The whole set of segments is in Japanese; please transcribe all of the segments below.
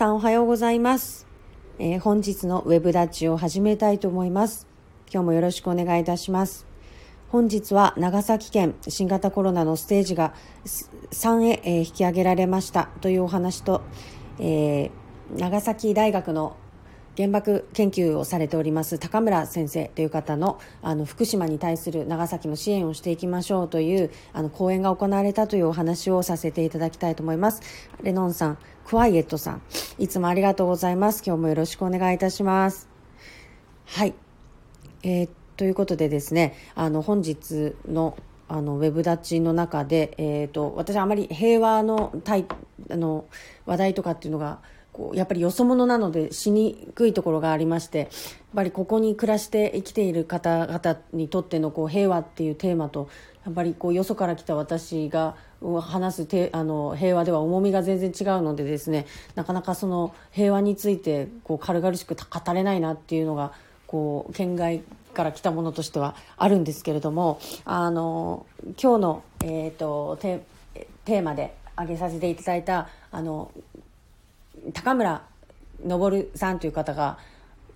さんおはようございます、えー、本日のウェブダッチを始めたいと思います。今日もよろしくお願いいたします。本日は長崎県新型コロナのステージが3へ、えー、引き上げられました。というお話と、えー、長崎大学の原爆研究をされております高村先生という方のあの福島に対する長崎の支援をしていきましょうというあの講演が行われたというお話をさせていただきたいと思います。レノンさんクワイエットさん。いつもありがとうございます。今日もよろしくお願いいたします。はい。えー、ということでですねあの本日のあのウェブダッチの中で、えーと、と私あまり平和のタイあの話題とかっていうのがこうやっぱりよそ者なのでしにくいところがありましてやっぱりここに暮らして生きている方々にとってのこう平和っていうテーマとやっぱりこうよそから来た私が話すてあの平和では重みが全然違うのでですねなかなかその平和についてこう軽々しく語れないなっていうのがこう県外から来たものとしてはあるんですけれどもあの今日の、えーと、テーマで挙げさせていただいたあの高村昇さんという方が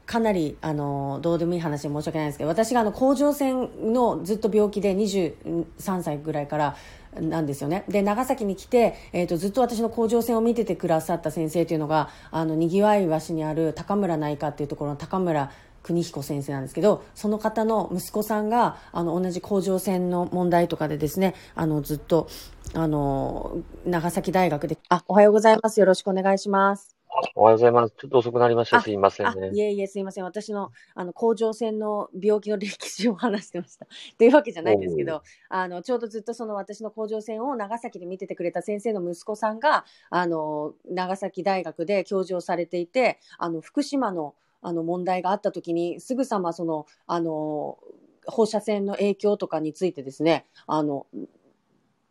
かなりあのどうでもいい話で申し訳ないんですけど私があの甲状腺のずっと病気で23歳ぐらいからなんですよね。で長崎に来て、えーと、ずっと私の甲状腺を見ててくださった先生というのがあのにぎわい橋にある高村内科っていうところの高村邦彦先生なんですけどその方の息子さんがあの同じ甲状腺の問題とかでですねあのずっとあの長崎大学であおはようございます。よろしくお願いします。おはようございます。ちょっと遅くなりました。すいませんね。いえいえ、すいません。私のあの甲状腺の病気の歴史を話してました。というわけじゃないんですけど、あのちょうどずっとその私の甲状腺を長崎で見ててくれた先生の息子さんが、あの長崎大学で教授をされていて、あの福島のあの問題があった時にすぐさまそのあの放射線の影響とかについてですねあの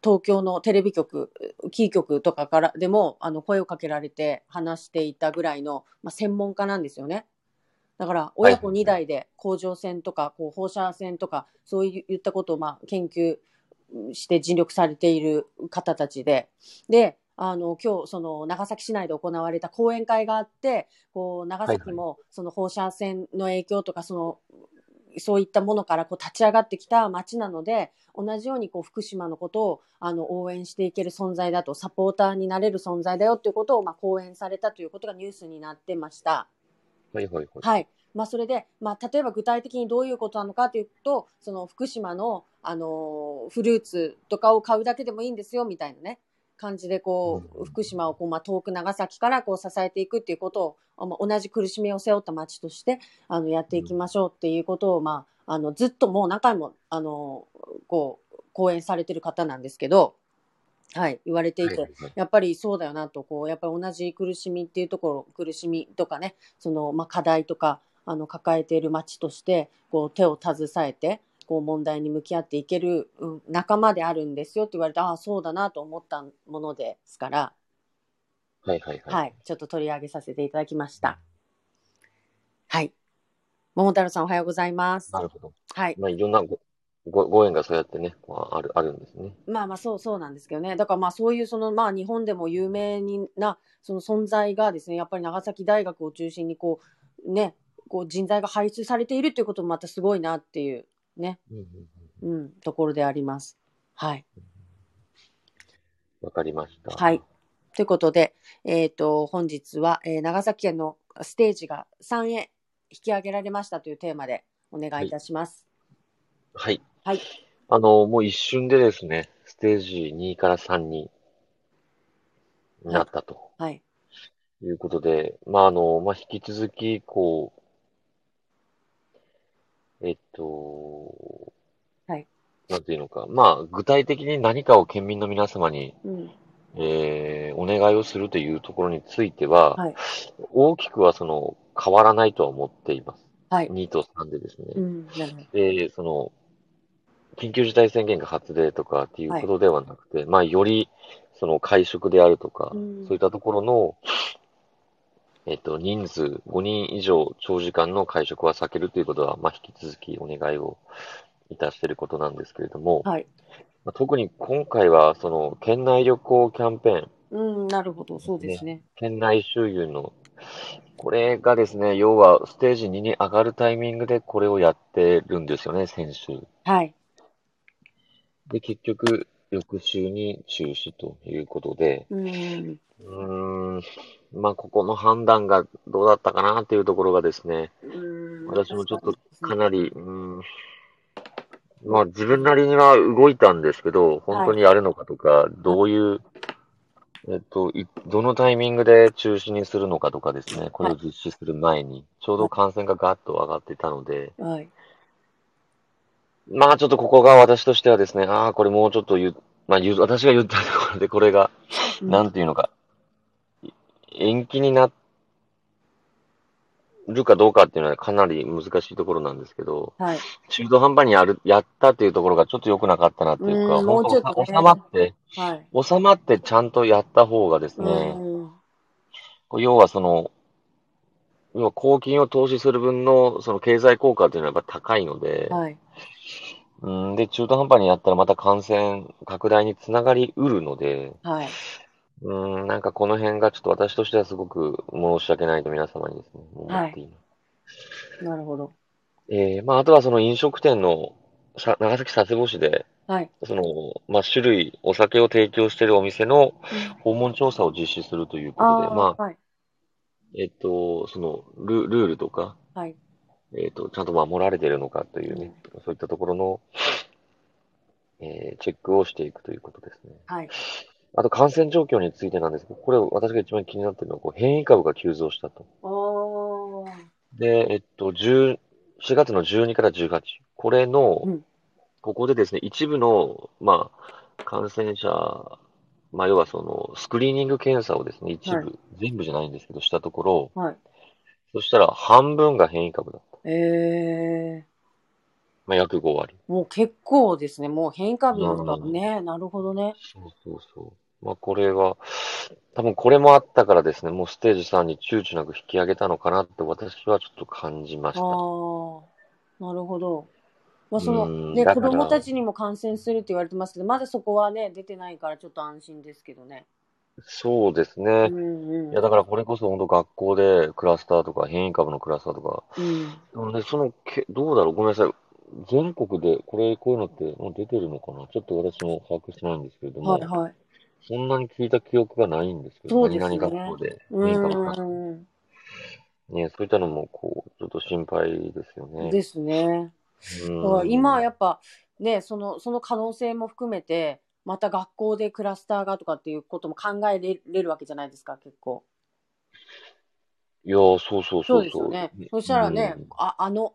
東京のテレビ局、キー局とかからでもあの声をかけられて話していたぐらいの、まあ、専門家なんですよね。だから親子2代で甲状腺とかこう放射線とかそういったことをまあ研究して尽力されている方たちで、で、あの今日その長崎市内で行われた講演会があってこう長崎もその放射線の影響とかそのそういったものからこう立ち上がってきた町なので同じようにこう福島のことをあの応援していける存在だとサポーターになれる存在だよということをまあ講演されたということがニュースになってました。はいはいはい。はいまあ、それで、まあ、例えば具体的にどういうことなのかというとその福島の、あのフルーツとかを買うだけでもいいんですよみたいなね感じでこう福島をこう、まあ、遠く長崎からこう支えていくっていうことを、まあ、同じ苦しみを背負った町としてあのやっていきましょうっていうことを、まあ、あのずっともう何回もあのこう講演されてる方なんですけど。はい、言われていて、やっぱりそうだよなとこうやっぱり同じ苦しみっていうところ苦しみとかねその、まあ、課題とかあの抱えている町としてこう手を携えてこう問題に向き合っていける、うん、仲間であるんですよって言われてああそうだなと思ったものですから。はいはいはい、はい、ちょっと取り上げさせていただきました。はい。桃太郎さんおはようございます。なるほど。はい。まあいろんなごごご縁がそうやってね、まあ、あるあるんですね。まあまあそうそうなんですけどね。だからまあそういうそのまあ日本でも有名なその存在がですね、やっぱり長崎大学を中心にこうね、こう人材が輩出されているということもまたすごいなっていうね、うん、ところであります。はい。わかりました。はい。ということで、えっ、ー、と、本日は、えー、長崎県のステージが3へ引き上げられましたというテーマでお願いいたします。はい。はい。あの、もう一瞬でですね、ステージ2から3になったと。はい。いうことで、まあ、あの、まあ、引き続き、こう、えっと、はい。なんていうのか、まあ、具体的に何かを県民の皆様に、うん、えー、お願いをするというところについては、はい、大きくはその変わらないとは思っています。はい。2と3でですね。うん、で、その、緊急事態宣言が発令とかっていうことではなくて、はい、まあ、より、その会食であるとか、うん、そういったところの、えっと、人数5人以上長時間の会食は避けるということは、まあ、引き続きお願いをいたしていることなんですけれども、はい。まあ、特に今回は、その、県内旅行キャンペーン、うん、なるほど、そうですね。県内周遊の、これがですね、要はステージ2に上がるタイミングでこれをやってるんですよね、先週。はい。で、結局、翌週に中止ということで、うん。うーん、まあ、ここの判断がどうだったかなっていうところがですね、うん。私もちょっとかなり、うーん、まあ、自分なりには動いたんですけど、本当にやるのかとか、どういう、えっと、いどのタイミングで中止にするのかとかですね、これを実施する前に、ちょうど感染がガッと上がっていたので、はい。まあちょっとここが私としてはですね、ああ、これもうちょっと言う、まあ私が言ったところでこれが、なんていうのか、い延期になるかどうかっていうのはかなり難しいところなんですけど、はい。中途半端にやる、やったっていうところがちょっと良くなかったなっていうか、うんもうちょっとね収まって、はい。収まってちゃんとやった方がですね、要はその、要は公金を投資する分のその経済効果っていうのはやっぱ高いので、はい。うん、で、中途半端にやったらまた感染拡大につながりうるので、はい。うん、なんかこの辺がちょっと私としてはすごく申し訳ないと皆様にですね、思っています。なるほど。えー、まあ、あとはその飲食店のさ長崎佐世保市で、はい。その、まあ、種類、お酒を提供しているお店の訪問調査を実施するということで、あまあ、あ、はい。えっと、そのル、ルールとか、はい。えっと、ちゃんと守られているのかというね、そういったところの、えーチェックをしていくということですね。はい。あと感染状況についてなんですけど、これ私が一番気になっているのは、こう変異株が急増したと。で、えっと、10 4月の12から18、これの、うんここでですね、一部の、まあ、感染者、まあ、要はその、スクリーニング検査をですね、一部、はい全部じゃないんですけど、したところ、はい。そしたら半分が変異株だった。えまあ、約5割。ー。もう結構ですね。もう変異株の人はね。なるほどね。そうそうそう。まあ、これは、多分これもあったからですね、もうステージ3に躊躇なく引き上げたのかなって私はちょっと感じました。ああ。なるほど。まあ、そのね、子供たちにも感染するって言われてますけど、まだそこはね、出てないからちょっと安心ですけどね。そうですうね。んうん。いや、だからこれこそ本当学校でクラスターとか変異株のクラスターとか、うん。で、そのけ、どうだろう、ごめんなさい。全国でこれ、こういうのってもう出てるのかな？ちょっと私も把握してないんですけれども、はいはい。そんなに聞いた記憶がないんですけど、ね何々学校で。ね、そういったのも、こう、ちょっと心配ですよね。ですね。うん今やっぱね、その、その可能性も含めて、また学校でクラスターがとかっていうことも考えれれるわけじゃないですか、結構。いやー、そうそうそそううですよね。そしたらね、ああの、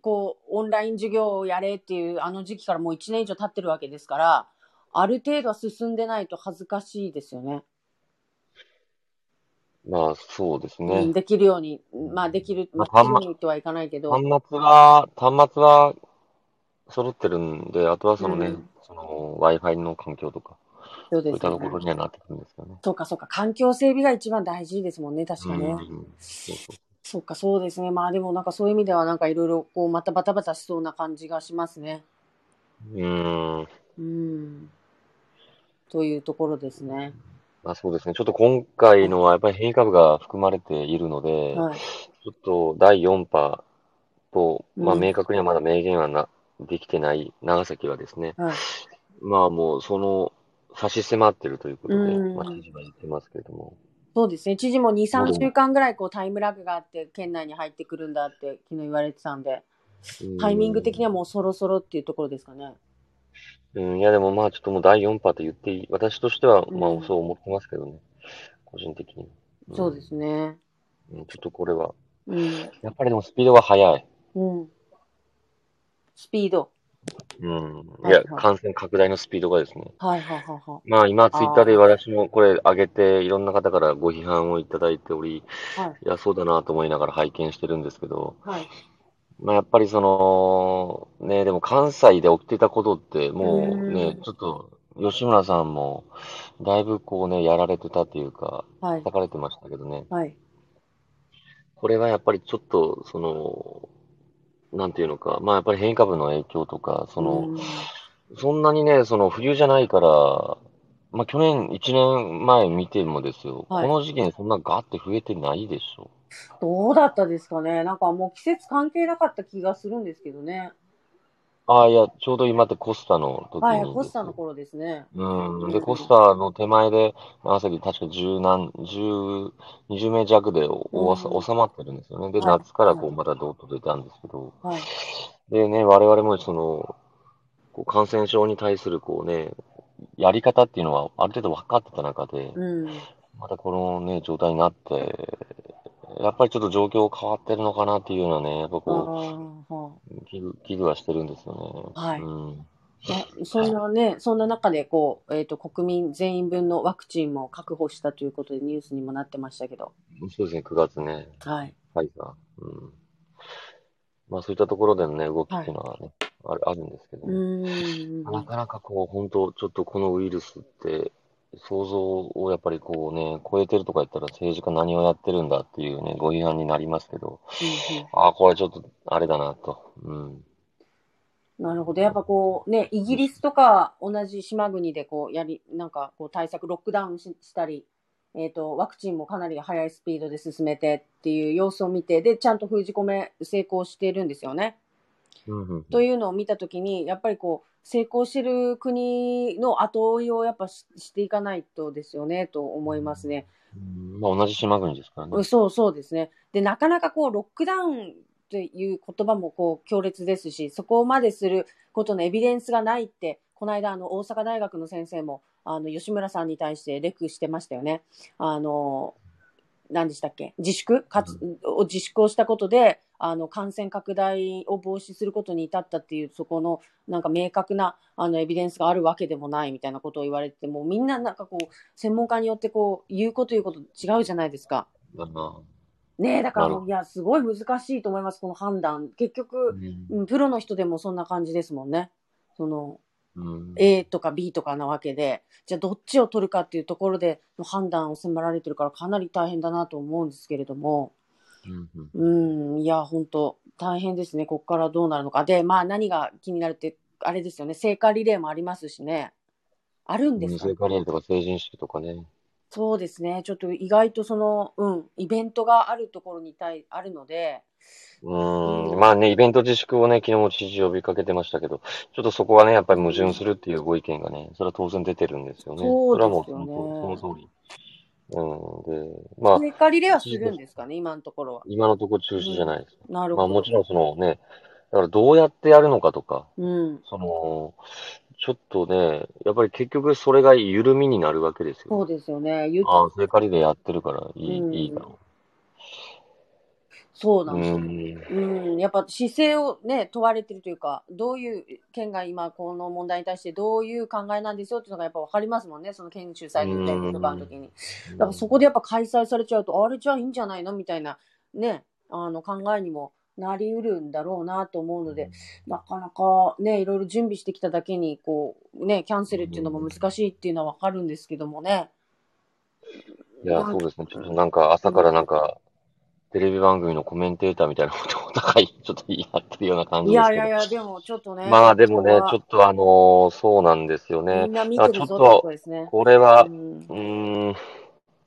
こう、オンライン授業をやれっていうあの時期からもう1年以上経ってるわけですから、ある程度は進んでないと恥ずかしいですよね。まあ、そうですうん、ね。できるように、まあできる、まあ、まあできるようにとはいかないけど、端末は、端末は揃ってるんで、あとはそのね、うんその Wi-Fi の環境とか、そうそういったとこですよね。ろにはなってくるんですかね。そうかそうか、環境整備が一番大事ですもんね、確かね。うんそうそうそうか、そうですね。まあでもなんかそういう意味ではなんかいろいろこうまたバタバタしそうな感じがしますね。うーん。うん。というところですね。まあそうですね。ちょっと今回のはやっぱり変異株が含まれているので、はい。ちょっと第4波と、まあうん明確にはまだ明言はな、できてない長崎はですね、はい。まあもうその差し迫ってるということで、うんまあ知事は言ってますけれども、そうですね。知事も2、3そうでも週間ぐらいこうタイムラグがあって、県内に入ってくるんだって昨日言われてたんで、うんタイミング的にはもうそろそろっていうところですかね。うん、いやでもまあちょっともう第4波と言っていい、私としてはまあうんそう思ってますけどね、個人的に。んそうですね。うんちょっとこれは、うん。やっぱりでもスピードが速い。うん。スピード。うん。はいいや、感染拡大のスピードがですね。はいはいはいはい。まあ今ツイッターで私もこれ上げていろんな方からご批判をいただいており、はい。いや、そうだなと思いながら拝見してるんですけど、はい。まあやっぱりその、ね、でも関西で起きてたことってもううねん、ちょっと吉村さんもだいぶこうね、やられてたっていうか、はい。叩かれてましたけどね。はい。これはやっぱりちょっと、その、なんていうのか、まあやっぱり変異株の影響とか、その、うんそんなにね、その冬じゃないから、まあ、去年、1年前見てもですよ、はい、この時期にそんなガーって増えてないでしょ。どうだったですかね？なんかもう季節関係なかった気がするんですけどね。ああ、いや、ちょうど今ってコスタの時に。はい、コスタの頃ですね。うん。で、コスタの手前で、長崎確か十何、十、二十名弱でお、うん、収まってるんですよね。で、はい、夏からこう、まだどうと出たんですけど。はい。でね、我々もその、こう感染症に対するこうね、やり方っていうのはある程度分かってた中で、うん、またこのね、状態になって、やっぱりちょっと状況変わってるのかなっていうようなね、やっぱこう、危惧、危惧はしてるんですよね。はい。うんそんなね、そんな中で、こう、えっ、ー、と、国民全員分のワクチンも確保したということでニュースにもなってましたけど。そうですね、9月ね。はい。ファイザー。うん。まあそういったところでのね、動きっていうのはね、はい、あるあるんですけど、ね、なかなかこう、本当ちょっとこのウイルスって、想像をやっぱりこうね、超えてるとか言ったら政治家何をやってるんだっていうね、ご批判になりますけど、うんうん、ああ、これちょっとあれだなと。うん。なるほど。やっぱこうね、イギリスとか同じ島国でこうやり、なんかこう対策、ロックダウンしたり、えっ、ー、と、ワクチンもかなり速いスピードで進めてっていう様子を見て、で、ちゃんと封じ込め成功してるんですよね。うんうん、というのを見たときに、やっぱりこう、成功してる国の後追いをやっぱししていかないとですよね、と思いますね。まあ、同じ島国ですからね。そうそうですね。で、なかなかこう、ロックダウンという言葉もこう強烈ですし、そこまですることのエビデンスがないって、この間、あの、大阪大学の先生も、あの、吉村さんに対してレクしてましたよね。あの、何でしたっけ？自粛？かつ、を自粛をしたことで、あの、感染拡大を防止することに至ったっていう、そこの、なんか明確な、あの、エビデンスがあるわけでもないみたいなことを言われて、もうみんななんかこう、専門家によってこう、言うこと言うこと違うじゃないですか。ねえ、だから、いや、すごい難しいと思います、この判断。結局、うん、プロの人でもそんな感じですもんね。その、うん、A とか B とかなわけで、じゃあどっちを取るかっていうところでの判断を迫られてるからかなり大変だなと思うんですけれども、うん、うん、いや、本当大変ですね。ここからどうなるのか。で、まあ何が気になるって、あれですよね、聖火リレーもありますしね。あるんですか、聖火リレーとか成人式とかね。そうですね。ちょっと意外とその、うん、イベントがあるところに対、あるので、うん、まあね、イベント自粛をね、昨日も知事呼びかけてましたけど、ちょっとそこはね、やっぱり矛盾するっていうご意見がね、それは当然出てるんですよね。そうですよね。それはもうその通り。うん、で、まあ。聖火リレーはするんですかね、今のところは。今のところ中止じゃないです。うん、なるほど。まあもちろんそのね、だからどうやってやるのかとか、うん、その、ちょっとね、やっぱり結局それが緩みになるわけですよ。そうですよね。ああ、聖火リレーやってるからいい、うん、いいだ。そうなんですよ。うん、やっぱ姿勢をね、問われてるというか、どういう県が今この問題に対してどういう考えなんですよっていうのがやっぱ分かりますもんね、その県主催のイベントの時に。だからそこでやっぱ開催されちゃうと、あれじゃあいいんじゃないのみたいなね、あの考えにもなりうるんだろうなと思うので、なかなかね、いろいろ準備してきただけに、こう、ね、キャンセルっていうのも難しいっていうのはわかるんですけどもね。いや、そうですね。ちょっとなんか朝からなんか、テレビ番組のコメンテーターみたいなことをお互い ちょっとやってるような感じですけど。いやいやいや、でもちょっとね。まあでもね、ちょっとあのー、そうなんですよね。みんな見てるぞですね。これは、うん、うん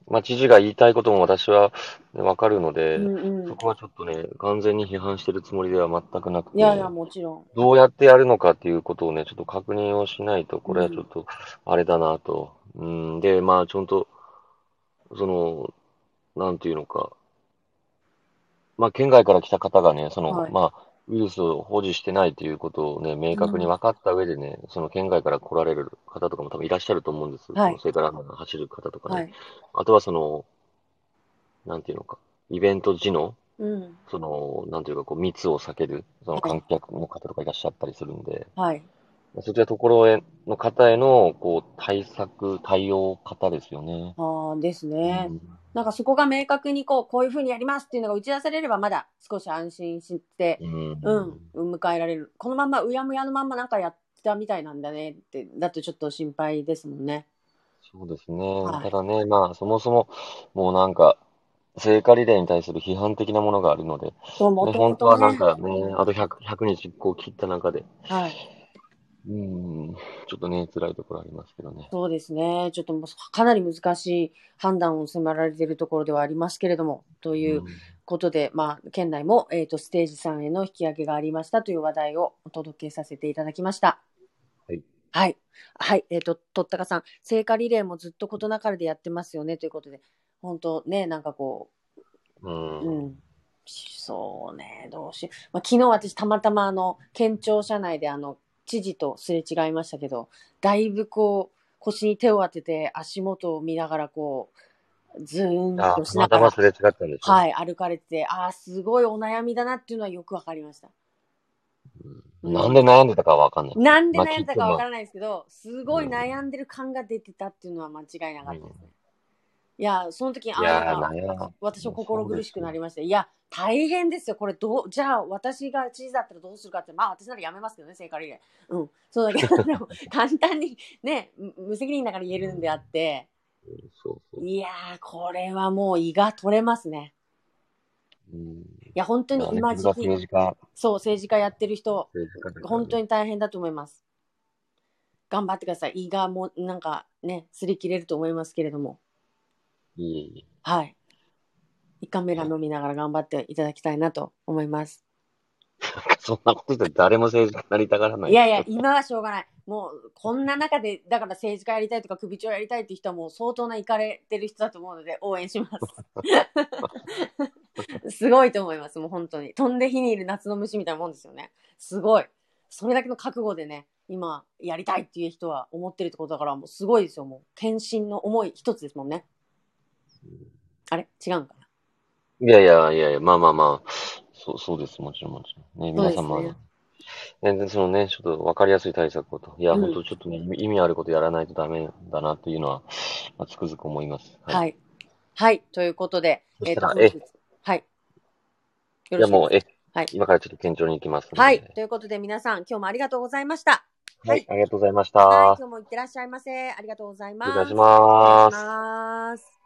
まあ知事が言いたいことも私はわかるので、うんうん、そこはちょっとね、完全に批判してるつもりでは全くなくて。いやいや、もちろん。どうやってやるのかっていうことをね、ちょっと確認をしないと、これはちょっと、あれだなと。うん、で、まあちょっと、その、なんていうのか、まあ、県外から来た方がね、その、はい、まあ、ウイルスを保持してないということをね、明確に分かった上でね、うん、その県外から来られる方とかも多分いらっしゃると思うんです。はい、それから走る方とかね。はい、あとはその、なんていうのか、イベント時の、うん、その、なんていうか、こう、密を避ける、その観客の方とかいらっしゃったりするんで、はい。そういったところへの方への、こう、対策、対応方ですよね。ああ、ですね。うんなんかそこが明確にこう、こういうふうにやりますっていうのが打ち出されればまだ少し安心して、うん、うん、迎えられる。このままうやむやのまんまなんかやったみたいなんだねって、だとちょっと心配ですもんね。そうですね。はい、ただね、まあそもそももうなんか、聖火リレーに対する批判的なものがあるので、そう、ね、本当はなんかね、あと 100, 100日こう切った中で、はい。うん、ちょっとね、辛いところありますけどね。そうですね。ちょっともうかなり難しい判断を迫られているところではありますけれども、ということで、うん、まあ、県内も、えっ、ー、と、ステージ3への引き上げがありましたという話題をお届けさせていただきました。はい。はい。はい。えっ、ー、と、とったかさん、聖火リレーもずっとことなかれでやってますよね、ということで、本当ね、なんかこう、うん、うんそうね、どうしよう。まあ、昨日私たまたまあの、県庁舎内であの、知事とすれ違いましたけど、だいぶこう、腰に手を当てて足元を見ながらこう、ずーんとしながら、すれ違ったんです、はい、歩かれてて、ああ、すごいお悩みだなっていうのはよくわかりました。うん、なんで悩んでたかわかんない。なんで悩んでたかわからないですけど、すごい悩んでる感が出てたっていうのは間違いなかったですね。うんいや、その時に、ああ、私は心苦しくなりました。いや、大変ですよ。これ、どう、じゃあ、私が知事だったらどうするかって、まあ、私ならやめますけどね、聖火リレー。うん。そうだけど、でも、簡単にね、無責任だから言えるんであって、そうそういやー、これはもう胃が取れますね。うん、いや、本当に今時期、そう、政治家やってる人、本当に大変だと思います。頑張ってください。胃がもう、なんかね、擦り切れると思いますけれども。いえいえ。はい。胃カメラ飲みながら頑張っていただきたいなと思います。そんなこと言ったら誰も政治家になりたがらない。いやいや、今はしょうがない。もう、こんな中で、だから政治家やりたいとか首長やりたいっていう人はもう相当な行かれてる人だと思うので応援します。すごいと思います、もう本当に。飛んで火にいる夏の虫みたいなもんですよね。すごい。それだけの覚悟でね、今やりたいっていう人は思ってるってことだから、もうすごいですよ、もう。献身の思い一つですもんね。あれ？違うんかな？いやいやいやいや、まあまあまあ、そう、そうです。もちろんもちろん。ね、皆様、ね、全然そのね、ちょっとわかりやすい対策をと。いや、うん、本当ちょっとね、意味あることやらないとダメだなというのは、まあ、つくづく思います。はい。はい。はい、ということで、えっ、ー、と、え、はい。よろしくもう、え、はい、今からちょっと堅調に行きますはい。ということで、皆さん、今日もありがとうございました。はい、ありがとうございました。はい、今日もいってらっしゃいませ。ありがとうございます。お願いします。